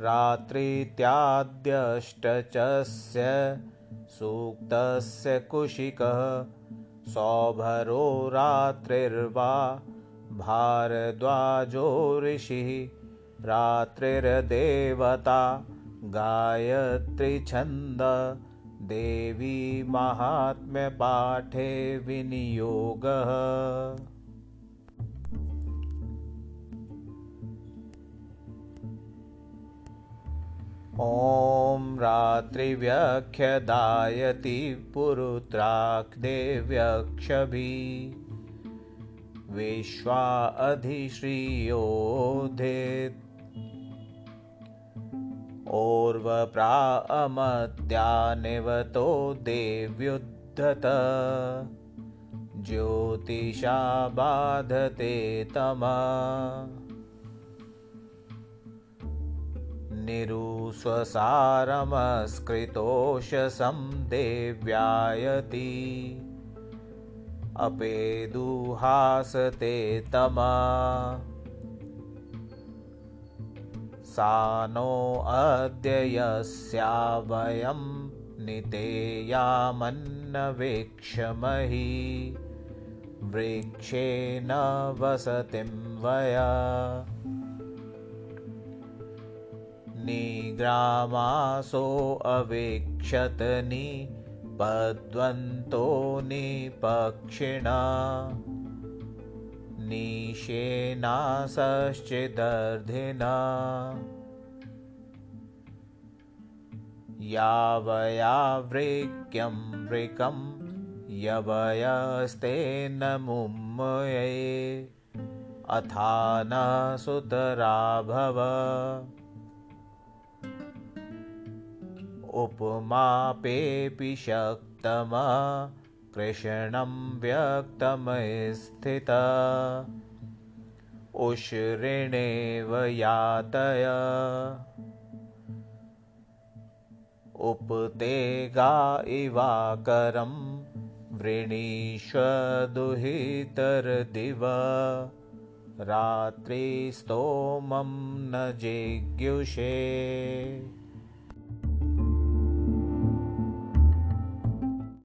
रात्रित्याद्यष्टचस्य सूक्तस्य कुशिकः सौभरो रात्रिर्वा भारद्वाजो ऋषिः रात्रिर्देवता गायत्रीछन्द देवी माहात्म्यपाठे विनियोगः ॐ रात्रिव्यख्यदायति पुरुत्राक्देव्यक्षभि विश्वा अधिश्रियोधेत् ओर्वप्रा अमत्यानिवतो देव्युद्धत। ज्योतिषा बाधते तमा निरुस्वसारमस्कृतोषसं देव्यायति अपेदुहासते तमा। सा नो अद्य यस्या वयं नितेयामन्नवेक्षमहि वृक्षेण वसतिं वया निग्रामासो अवेक्षत निपद्वन्तो निपक्षिणा निशेनासश्चिदर्धिना। यावयावृक्यं वृकं यवयस्तेन मुम्मये। अथा न सुतराभव उपमापेऽपि शक्तमा कृष्णं व्यक्तमस्थित। उश्रिणेव यातय। उपते गा इवाकरं वृणीष्वदुहितरदिव। रात्रिस्तोमं न जिज्ञुषे